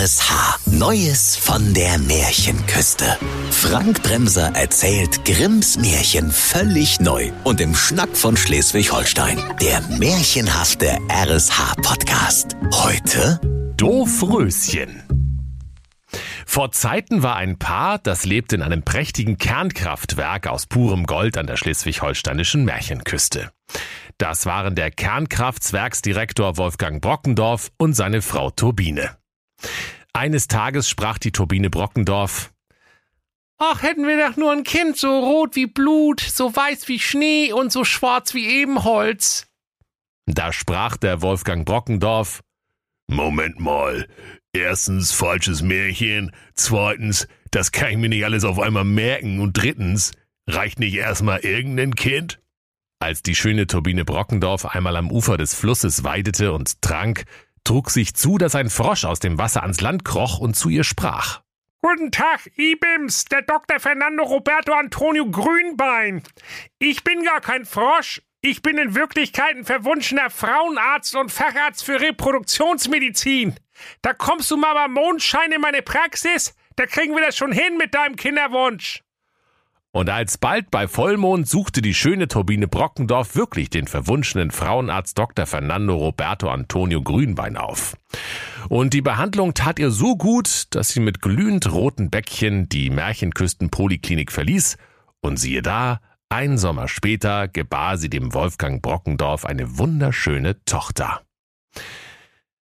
RSH. Neues von der Märchenküste. Frank Bremser erzählt Grimms Märchen völlig neu und im Schnack von Schleswig-Holstein. Der märchenhafte RSH-Podcast. Heute Doofröschen. Vor Zeiten war ein Paar, das lebte in einem prächtigen Kernkraftwerk aus purem Gold an der schleswig-holsteinischen Märchenküste. Das waren der Kernkraftswerksdirektor Wolfgang Brockendorf und seine Frau Turbine. Eines Tages sprach die Turbine Brockendorf Ach, hätten wir doch nur ein Kind, so rot wie Blut, so weiß wie Schnee und so schwarz wie Ebenholz. Da sprach der Wolfgang Brockendorf Moment mal. Erstens falsches Märchen, zweitens, das kann ich mir nicht alles auf einmal merken und drittens, reicht nicht erstmal irgendein Kind? Als die schöne Turbine Brockendorf einmal am Ufer des Flusses weidete und trank, trug sich zu, dass ein Frosch aus dem Wasser ans Land kroch und zu ihr sprach. Guten Tag, Ibims, der Dr. Fernando Roberto Antonio Grünbein. Ich bin gar kein Frosch. Ich bin in Wirklichkeit ein verwunschener Frauenarzt und Facharzt für Reproduktionsmedizin. Da kommst du mal beim Mondschein in meine Praxis, da kriegen wir das schon hin mit deinem Kinderwunsch. Und alsbald bei Vollmond suchte die schöne Turbine Brockendorf wirklich den verwunschenen Frauenarzt Dr. Fernando Roberto Antonio Grünbein auf. Und die Behandlung tat ihr so gut, dass sie mit glühend roten Bäckchen die Märchenküsten-Poliklinik verließ und siehe da, ein Sommer später gebar sie dem Wolfgang Brockendorf eine wunderschöne Tochter.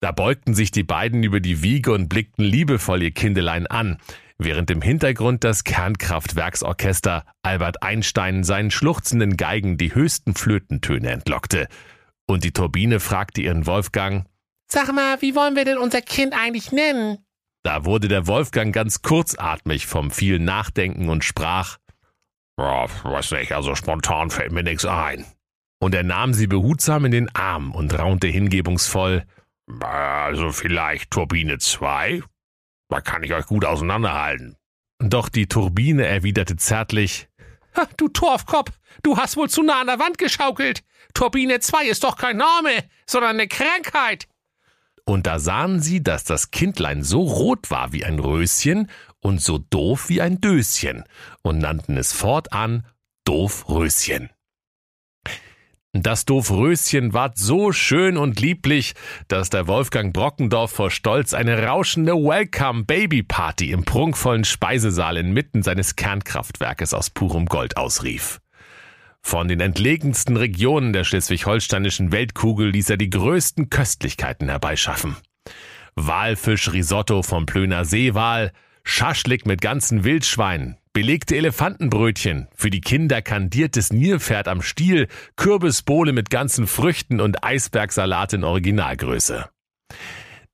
Da beugten sich die beiden über die Wiege und blickten liebevoll ihr Kindelein an während im Hintergrund das Kernkraftwerksorchester Albert Einstein seinen schluchzenden Geigen die höchsten Flötentöne entlockte. Und die Turbine fragte ihren Wolfgang, Sag mal, wie wollen wir denn unser Kind eigentlich nennen? Da wurde der Wolfgang ganz kurzatmig vom vielen Nachdenken und sprach, ja, weiß nicht, also spontan fällt mir nichts ein. Und er nahm sie behutsam in den Arm und raunte hingebungsvoll, also vielleicht Turbine 2? Da kann ich euch gut auseinanderhalten. Doch die Turbine erwiderte zärtlich, Du Torfkopf, du hast wohl zu nah an der Wand geschaukelt. Turbine 2 ist doch kein Name, sondern eine Krankheit. Und da sahen sie, dass das Kindlein so rot war wie ein Röschen und so doof wie ein Döschen und nannten es fortan Doofröschen. Das Doofröschen ward so schön und lieblich, dass der Wolfgang Brockendorf vor Stolz eine rauschende Welcome Baby Party im prunkvollen Speisesaal inmitten seines Kernkraftwerkes aus purem Gold ausrief. Von den entlegensten Regionen der schleswig-holsteinischen Weltkugel ließ er die größten Köstlichkeiten herbeischaffen. Walfisch-Risotto vom Plöner Seewal, Schaschlik mit ganzen Wildschweinen, belegte Elefantenbrötchen, für die Kinder kandiertes Nilpferd am Stiel, Kürbisbowle mit ganzen Früchten und Eisbergsalat in Originalgröße.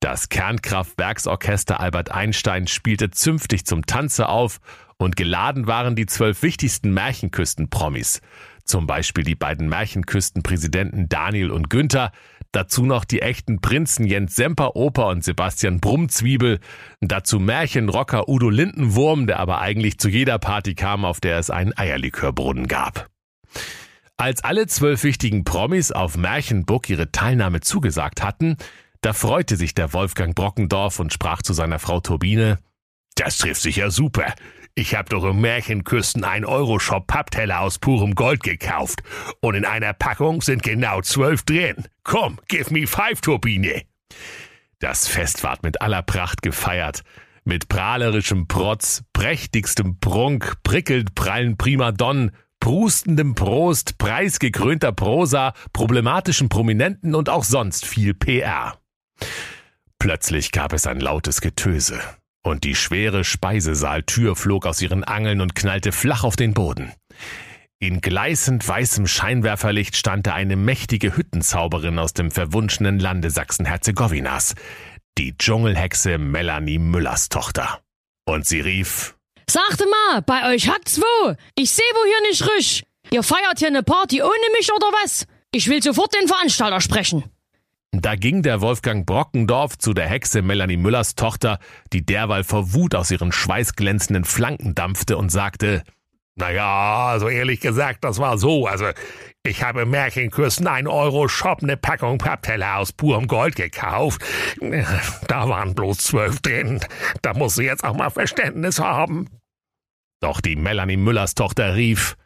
Das Kernkraftwerksorchester Albert Einstein spielte zünftig zum Tanze auf und geladen waren die zwölf wichtigsten Märchenküsten-Promis. Zum Beispiel die beiden Märchenküstenpräsidenten Daniel und Günther, Dazu noch die echten Prinzen Jens Semper Oper und Sebastian Brummzwiebel. Dazu Märchenrocker Udo Lindenwurm, der aber eigentlich zu jeder Party kam, auf der es einen Eierlikörbrunnen gab. Als alle zwölf wichtigen Promis auf Märchenburg ihre Teilnahme zugesagt hatten, da freute sich der Wolfgang Brockendorf und sprach zu seiner Frau Turbine, das trifft sich ja super. Ich hab doch im Märchenküsten ein Euroshop Pappteller aus purem Gold gekauft. Und in einer Packung sind genau zwölf drin. Komm, give me five, Turbine. Das Fest ward mit aller Pracht gefeiert. Mit prahlerischem Protz, prächtigstem Prunk, prickelt prallen Primadonnen, prustendem Prost, preisgekrönter Prosa, problematischen Prominenten und auch sonst viel PR. Plötzlich gab es ein lautes Getöse und die schwere Speisesaaltür flog aus ihren Angeln und knallte flach auf den Boden. In gleißend weißem Scheinwerferlicht stand da eine mächtige Hüttenzauberin aus dem verwunschenen Lande Sachsen-Herzegowinas, die Dschungelhexe Melanie Müllers Tochter. Und sie rief, Sagte mal, bei euch hackt's wo? Ich seh wo hier nicht risch. Ihr feiert hier eine Party ohne mich oder was? Ich will sofort den Veranstalter sprechen. Da ging der Wolfgang Brockendorf zu der Hexe Melanie Müllers Tochter, die derweil vor Wut aus ihren schweißglänzenden Flanken dampfte und sagte, Naja, also ehrlich gesagt, das war so. Also, ich habe im Märchenküsten ein Euro Shop eine Packung Pappteller aus purem Gold gekauft. Da waren bloß zwölf drin. Da muss sie jetzt auch mal Verständnis haben. Doch die Melanie Müllers Tochter rief,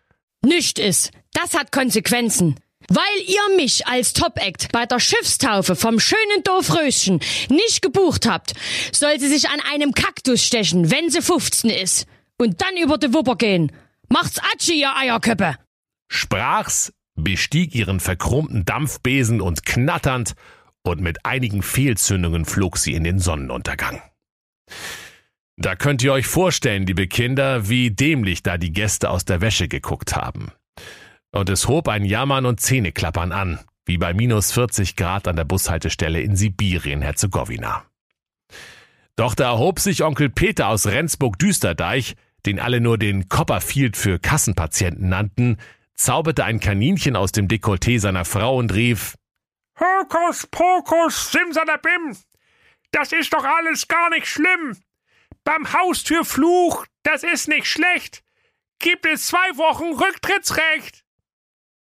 Nicht ist. Das hat Konsequenzen. Weil ihr mich als Top-Act bei der Schiffstaufe vom schönen Dorfröschen nicht gebucht habt, soll sie sich an einem Kaktus stechen, wenn sie 15 ist. Und dann über die Wupper gehen. Macht's Atschi, ihr Eierköppe! sprach's, bestieg ihren verchromten Dampfbesen und knatternd und mit einigen Fehlzündungen flog sie in den Sonnenuntergang. Da könnt ihr euch vorstellen, liebe Kinder, wie dämlich da die Gäste aus der Wäsche geguckt haben. Und es hob ein Jammern und Zähneklappern an, wie bei minus 40 Grad an der Bushaltestelle in Sibirien-Herzegowina. Doch da erhob sich Onkel Peter aus Rendsburg-Düsterdeich, den alle nur den Copperfield für Kassenpatienten nannten, zauberte ein Kaninchen aus dem Dekolleté seiner Frau und rief, Hokus pokus, simsalabim. Das ist doch alles gar nicht schlimm. Beim Haustürfluch, das ist nicht schlecht. Gibt es zwei Wochen Rücktrittsrecht.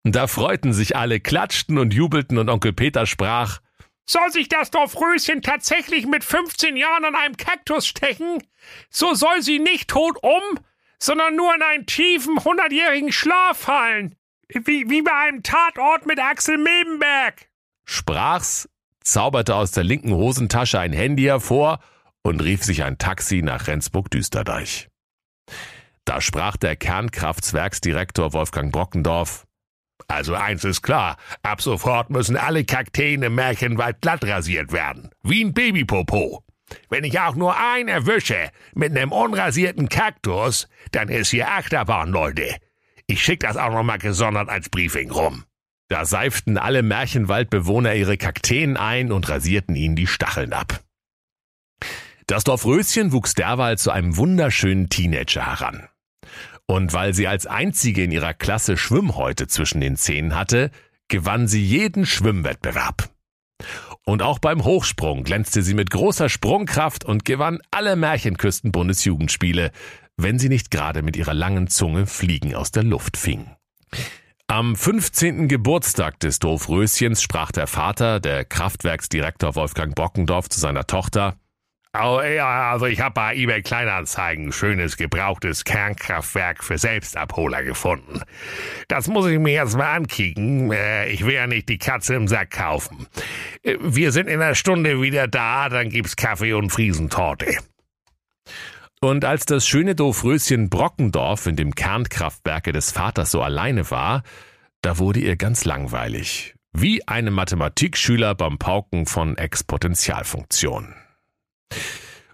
Da freuten sich alle, klatschten und jubelten und Onkel Peter sprach, Soll sich das Dorfröschen tatsächlich mit 15 Jahren an einem Kaktus stechen? So soll sie nicht tot um, sondern nur in einen tiefen, hundertjährigen Schlaf fallen. Wie, wie bei einem Tatort mit Axel Milbenberg. sprach's, zauberte aus der linken Hosentasche ein Handy hervor und rief sich ein Taxi nach Rendsburg-Düsterdeich. Da sprach der Kernkraftswerksdirektor Wolfgang Brockendorf, Also eins ist klar, ab sofort müssen alle Kakteen im Märchenwald glatt rasiert werden. Wie ein Babypopo. Wenn ich auch nur einen erwische mit einem unrasierten Kaktus, dann ist hier Achterbahn, Leute. Ich schick das auch nochmal gesondert als Briefing rum. Da seiften alle Märchenwaldbewohner ihre Kakteen ein und rasierten ihnen die Stacheln ab. Das Dorf Röschen wuchs derweil zu einem wunderschönen Teenager heran. Und weil sie als einzige in ihrer Klasse Schwimmhäute zwischen den Zähnen hatte, gewann sie jeden Schwimmwettbewerb. Und auch beim Hochsprung glänzte sie mit großer Sprungkraft und gewann alle Märchenküsten-Bundesjugendspiele, wenn sie nicht gerade mit ihrer langen Zunge Fliegen aus der Luft fing. Am 15. Geburtstag des Dorfröschens sprach der Vater, der Kraftwerksdirektor Wolfgang Bockendorf, zu seiner Tochter, Oh, ja, also ich habe bei eBay Kleinanzeigen ein schönes gebrauchtes Kernkraftwerk für Selbstabholer gefunden. Das muss ich mir jetzt mal ankicken. Äh, Ich will ja nicht die Katze im Sack kaufen. Äh, Wir sind in einer Stunde wieder da, dann gibt's Kaffee und Friesentorte. Und als das schöne Dorfröschen Brockendorf in dem Kernkraftwerke des Vaters so alleine war, da wurde ihr ganz langweilig. Wie einem Mathematikschüler beim Pauken von Exponentialfunktionen.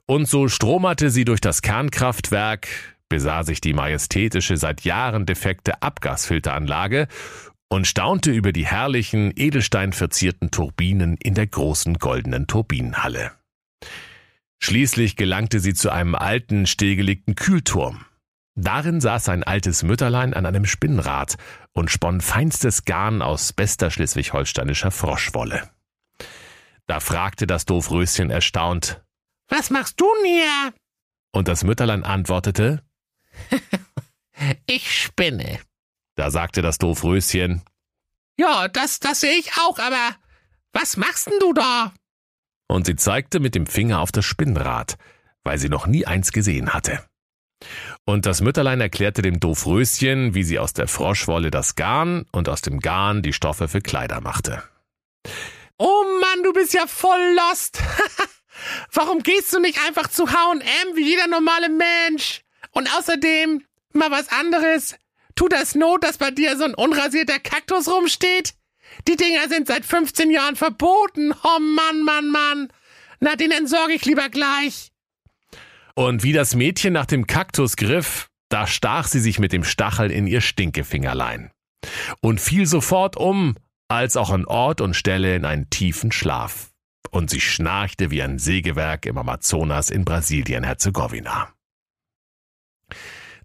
Und so stromerte sie durch das Kernkraftwerk, besah sich die majestätische, seit Jahren defekte Abgasfilteranlage und staunte über die herrlichen, edelsteinverzierten Turbinen in der großen goldenen Turbinenhalle. Schließlich gelangte sie zu einem alten, stillgelegten Kühlturm. Darin saß ein altes Mütterlein an einem Spinnrad und spann feinstes Garn aus bester schleswig-holsteinischer Froschwolle. Da fragte das Doofröschen erstaunt, Was machst du denn hier? und das Mütterlein antwortete, Ich spinne. da sagte das Doofröschen, Ja, das, das sehe ich auch, aber was machst denn du da? und sie zeigte mit dem Finger auf das Spinnrad, weil sie noch nie eins gesehen hatte. Und das Mütterlein erklärte dem Doofröschen, wie sie aus der Froschwolle das Garn und aus dem Garn die Stoffe für Kleider machte. Oh Mann, du bist ja voll lost. Warum gehst du nicht einfach zu H&M wie jeder normale Mensch? Und außerdem, mal was anderes. Tut das Not, dass bei dir so ein unrasierter Kaktus rumsteht? Die Dinger sind seit 15 Jahren verboten. Oh Mann, Mann, Mann. Na, den entsorge ich lieber gleich. Und wie das Mädchen nach dem Kaktus griff, da stach sie sich mit dem Stachel in ihr Stinkefingerlein und fiel sofort um, als auch an Ort und Stelle in einen tiefen Schlaf. Und sie schnarchte wie ein Sägewerk im Amazonas in Brasilien-Herzegowina.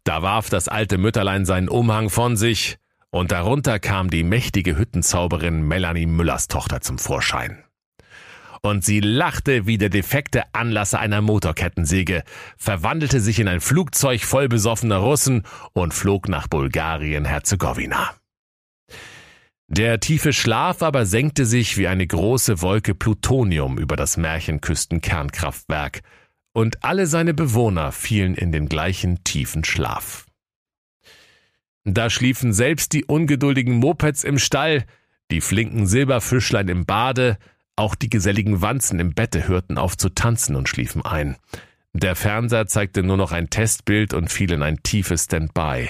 Da warf das alte Mütterlein seinen Umhang von sich, und darunter kam die mächtige Hüttenzauberin Melanie Müllers Tochter zum Vorschein. und sie lachte wie der defekte Anlasser einer Motorkettensäge, verwandelte sich in ein Flugzeug voll besoffener Russen und flog nach Bulgarien-Herzegowina. Der tiefe Schlaf aber senkte sich wie eine große Wolke Plutonium über das Märchenküstenkernkraftwerk, und alle seine Bewohner fielen in den gleichen tiefen Schlaf. Da schliefen selbst die ungeduldigen Mopeds im Stall, die flinken Silberfischlein im Bade, auch die geselligen Wanzen im Bette hörten auf zu tanzen und schliefen ein. Der Fernseher zeigte nur noch ein Testbild und fiel in ein tiefes Standby.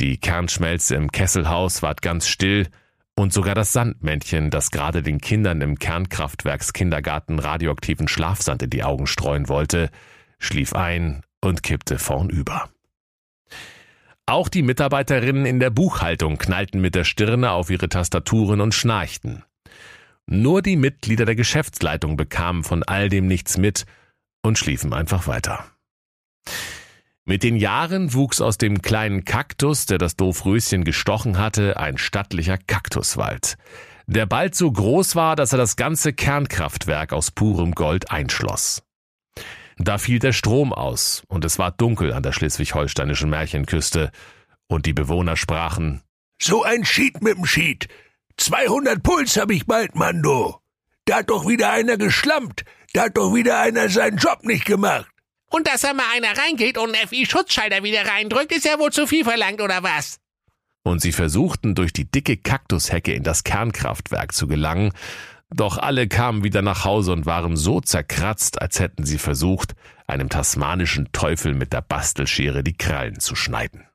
Die Kernschmelze im Kesselhaus ward ganz still, und sogar das Sandmännchen, das gerade den Kindern im Kernkraftwerkskindergarten radioaktiven Schlafsand in die Augen streuen wollte, schlief ein und kippte vornüber. Auch die Mitarbeiterinnen in der Buchhaltung knallten mit der Stirne auf ihre Tastaturen und schnarchten. Nur die Mitglieder der Geschäftsleitung bekamen von all dem nichts mit und schliefen einfach weiter. Mit den Jahren wuchs aus dem kleinen Kaktus, der das Doofröschen gestochen hatte, ein stattlicher Kaktuswald, der bald so groß war, dass er das ganze Kernkraftwerk aus purem Gold einschloss. Da fiel der Strom aus, und es war dunkel an der schleswig-holsteinischen Märchenküste, und die Bewohner sprachen So ein Schied mit dem Schied, 200 Puls hab ich bald, Mando. Da hat doch wieder einer geschlampt. Da hat doch wieder einer seinen Job nicht gemacht. Und dass da mal einer reingeht und einen FI-Schutzschalter wieder reindrückt, ist ja wohl zu viel verlangt, oder was? Und sie versuchten durch die dicke Kaktushecke in das Kernkraftwerk zu gelangen, doch alle kamen wieder nach Hause und waren so zerkratzt, als hätten sie versucht, einem tasmanischen Teufel mit der Bastelschere die Krallen zu schneiden.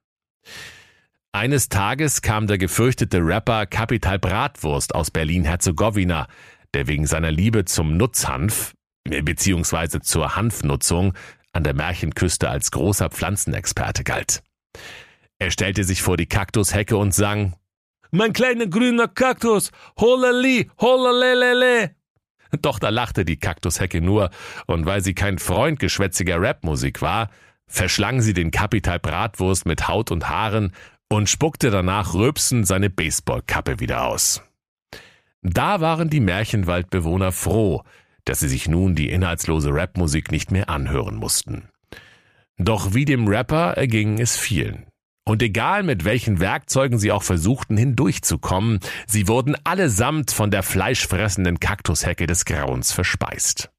Eines Tages kam der gefürchtete Rapper Capital Bratwurst aus Berlin-Herzegowina, der wegen seiner Liebe zum Nutzhanf beziehungsweise zur Hanfnutzung an der Märchenküste als großer Pflanzenexperte galt. Er stellte sich vor die Kaktushecke und sang Mein kleiner grüner Kaktus, holali, holalelele. Doch da lachte die Kaktushecke nur, und weil sie kein Freund geschwätziger Rapmusik war, verschlang sie den Kapital Bratwurst mit Haut und Haaren und spuckte danach rülpsend seine Baseballkappe wieder aus. Da waren die Märchenwaldbewohner froh, dass sie sich nun die inhaltslose Rapmusik nicht mehr anhören mussten. Doch wie dem Rapper erging es vielen. Und egal mit welchen Werkzeugen sie auch versuchten hindurchzukommen, sie wurden allesamt von der fleischfressenden Kaktushecke des Grauens verspeist.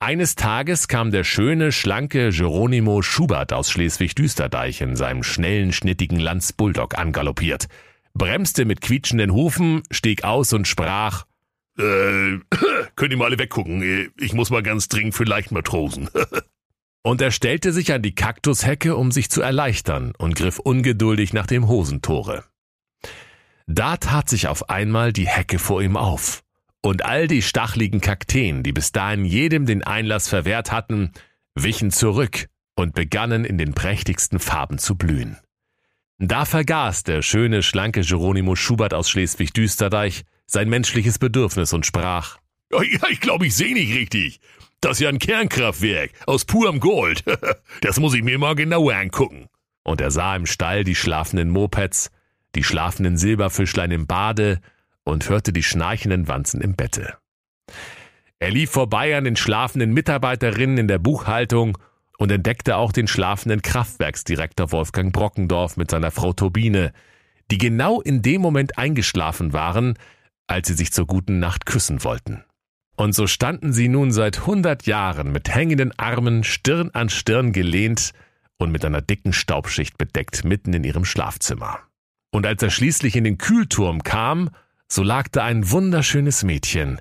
Eines Tages kam der schöne, schlanke Geronimo Schubert aus Schleswig-Düsterdeich in seinem schnellen, schnittigen Lanz Bulldog angaloppiert, bremste mit quietschenden Hufen, stieg aus und sprach, äh, könnt ihr mal alle weggucken, ich muss mal ganz dringend für Leichtmatrosen. und er stellte sich an die Kaktushecke, um sich zu erleichtern und griff ungeduldig nach dem Hosentore. Da tat sich auf einmal die Hecke vor ihm auf. Und all die stachligen Kakteen, die bis dahin jedem den Einlass verwehrt hatten, wichen zurück und begannen in den prächtigsten Farben zu blühen. Da vergaß der schöne, schlanke Geronimo Schubert aus Schleswig-Düsterdeich sein menschliches Bedürfnis und sprach, ja, ich glaube, ich sehe nicht richtig. Das ist ja ein Kernkraftwerk aus purem Gold. Das muss ich mir mal genauer angucken. Und er sah im Stall die schlafenden Mopeds, die schlafenden Silberfischlein im Bade, und hörte die schnarchenden Wanzen im Bette. Er lief vorbei an den schlafenden Mitarbeiterinnen in der Buchhaltung und entdeckte auch den schlafenden Kraftwerksdirektor Wolfgang Brockendorf mit seiner Frau Turbine, die genau in dem Moment eingeschlafen waren, als sie sich zur guten Nacht küssen wollten. Und so standen sie nun seit hundert Jahren mit hängenden Armen Stirn an Stirn gelehnt und mit einer dicken Staubschicht bedeckt mitten in ihrem Schlafzimmer. Und als er schließlich in den Kühlturm kam, so lag da ein wunderschönes Mädchen,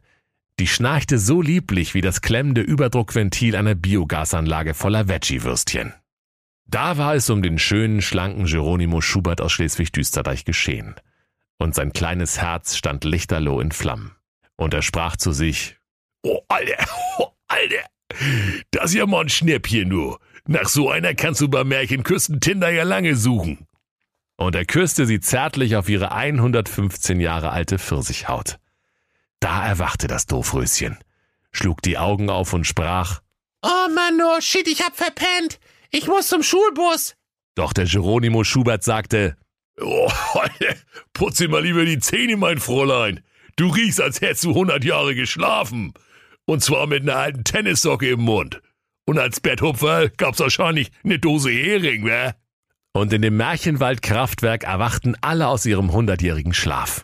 die schnarchte so lieblich wie das klemmende Überdruckventil einer Biogasanlage voller Veggie-Würstchen. Da war es um den schönen, schlanken Geronimo Schubert aus Schleswig-Düsterdeich geschehen. Und sein kleines Herz stand lichterloh in Flammen. Und er sprach zu sich, Oh, Alter, oh, Alter, das ist ja mal ein Schnäppchen, du. Nach so einer kannst du bei Märchenküsten Tinder ja lange suchen und er küsste sie zärtlich auf ihre 115 Jahre alte Pfirsichhaut. Da erwachte das Doofröschen, schlug die Augen auf und sprach, Oh Mann, oh shit, ich hab verpennt. Ich muss zum Schulbus. Doch der Geronimo Schubert sagte, Oh, putze mal lieber die Zähne, mein Fräulein. Du riechst, als hättest du hundert Jahre geschlafen. Und zwar mit einer alten Tennissocke im Mund. Und als Betthupfer gab's wahrscheinlich eine Dose Hering, wa? Und in dem Märchenwald-Kraftwerk erwachten alle aus ihrem hundertjährigen Schlaf.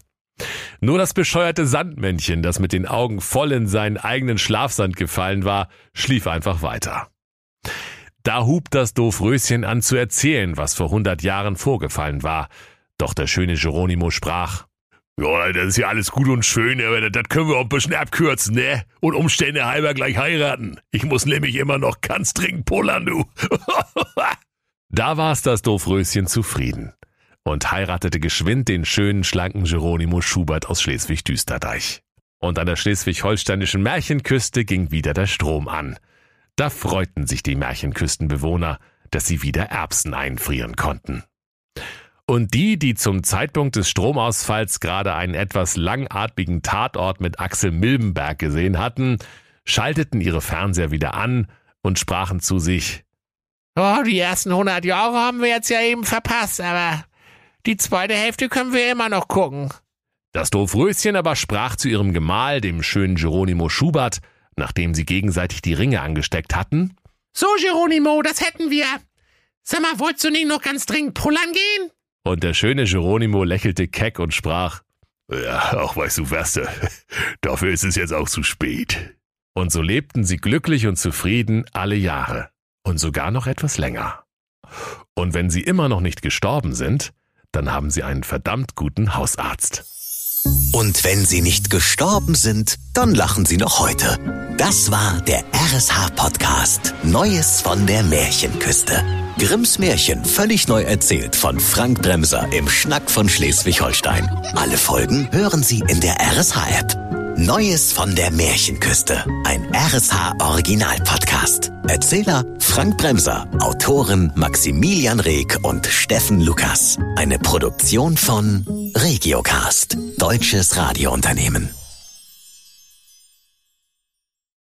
Nur das bescheuerte Sandmännchen, das mit den Augen voll in seinen eigenen Schlafsand gefallen war, schlief einfach weiter. Da hub das Doofröschen an zu erzählen, was vor hundert Jahren vorgefallen war. Doch der schöne Geronimo sprach, ja, das ist ja alles gut und schön, aber das, das können wir auch ein bisschen abkürzen, ne? Und Umstände halber gleich heiraten. Ich muss nämlich immer noch ganz dringend pullern, du. da war's das Doofröschen zufrieden und heiratete geschwind den schönen, schlanken Geronimo Schubert aus Schleswig-Düsterdeich. Und an der schleswig-holsteinischen Märchenküste ging wieder der Strom an. Da freuten sich die Märchenküstenbewohner, dass sie wieder Erbsen einfrieren konnten. Und die, die zum Zeitpunkt des Stromausfalls gerade einen etwas langatmigen Tatort mit Axel Milbenberg gesehen hatten, schalteten ihre Fernseher wieder an und sprachen zu sich. Oh, die ersten 100 Jahre haben wir jetzt ja eben verpasst, aber die zweite Hälfte können wir immer noch gucken. Das Doofröschen aber sprach zu ihrem Gemahl, dem schönen Geronimo Schubert, nachdem sie gegenseitig die Ringe angesteckt hatten. So, Geronimo, das hätten wir. Sag mal, wolltest du nicht noch ganz dringend pullern gehen? Und der schöne Geronimo lächelte keck und sprach, ja, auch weißt du was, dafür ist es jetzt auch zu spät. Und so lebten sie glücklich und zufrieden alle Jahre und sogar noch etwas länger. Und wenn sie immer noch nicht gestorben sind, dann haben sie einen verdammt guten Hausarzt. Und wenn sie nicht gestorben sind, dann lachen sie noch heute. Das war der RSH-Podcast Neues von der Märchenküste. Grimms Märchen völlig neu erzählt von Frank Bremser im Schnack von Schleswig-Holstein. Alle Folgen hören Sie in der RSH-App. Neues von der Märchenküste. Ein RSH-Original-Podcast. Erzähler Frank Bremser. Autoren Maximilian Reg und Steffen Lukas. Eine Produktion von Regiocast. Deutsches Radiounternehmen.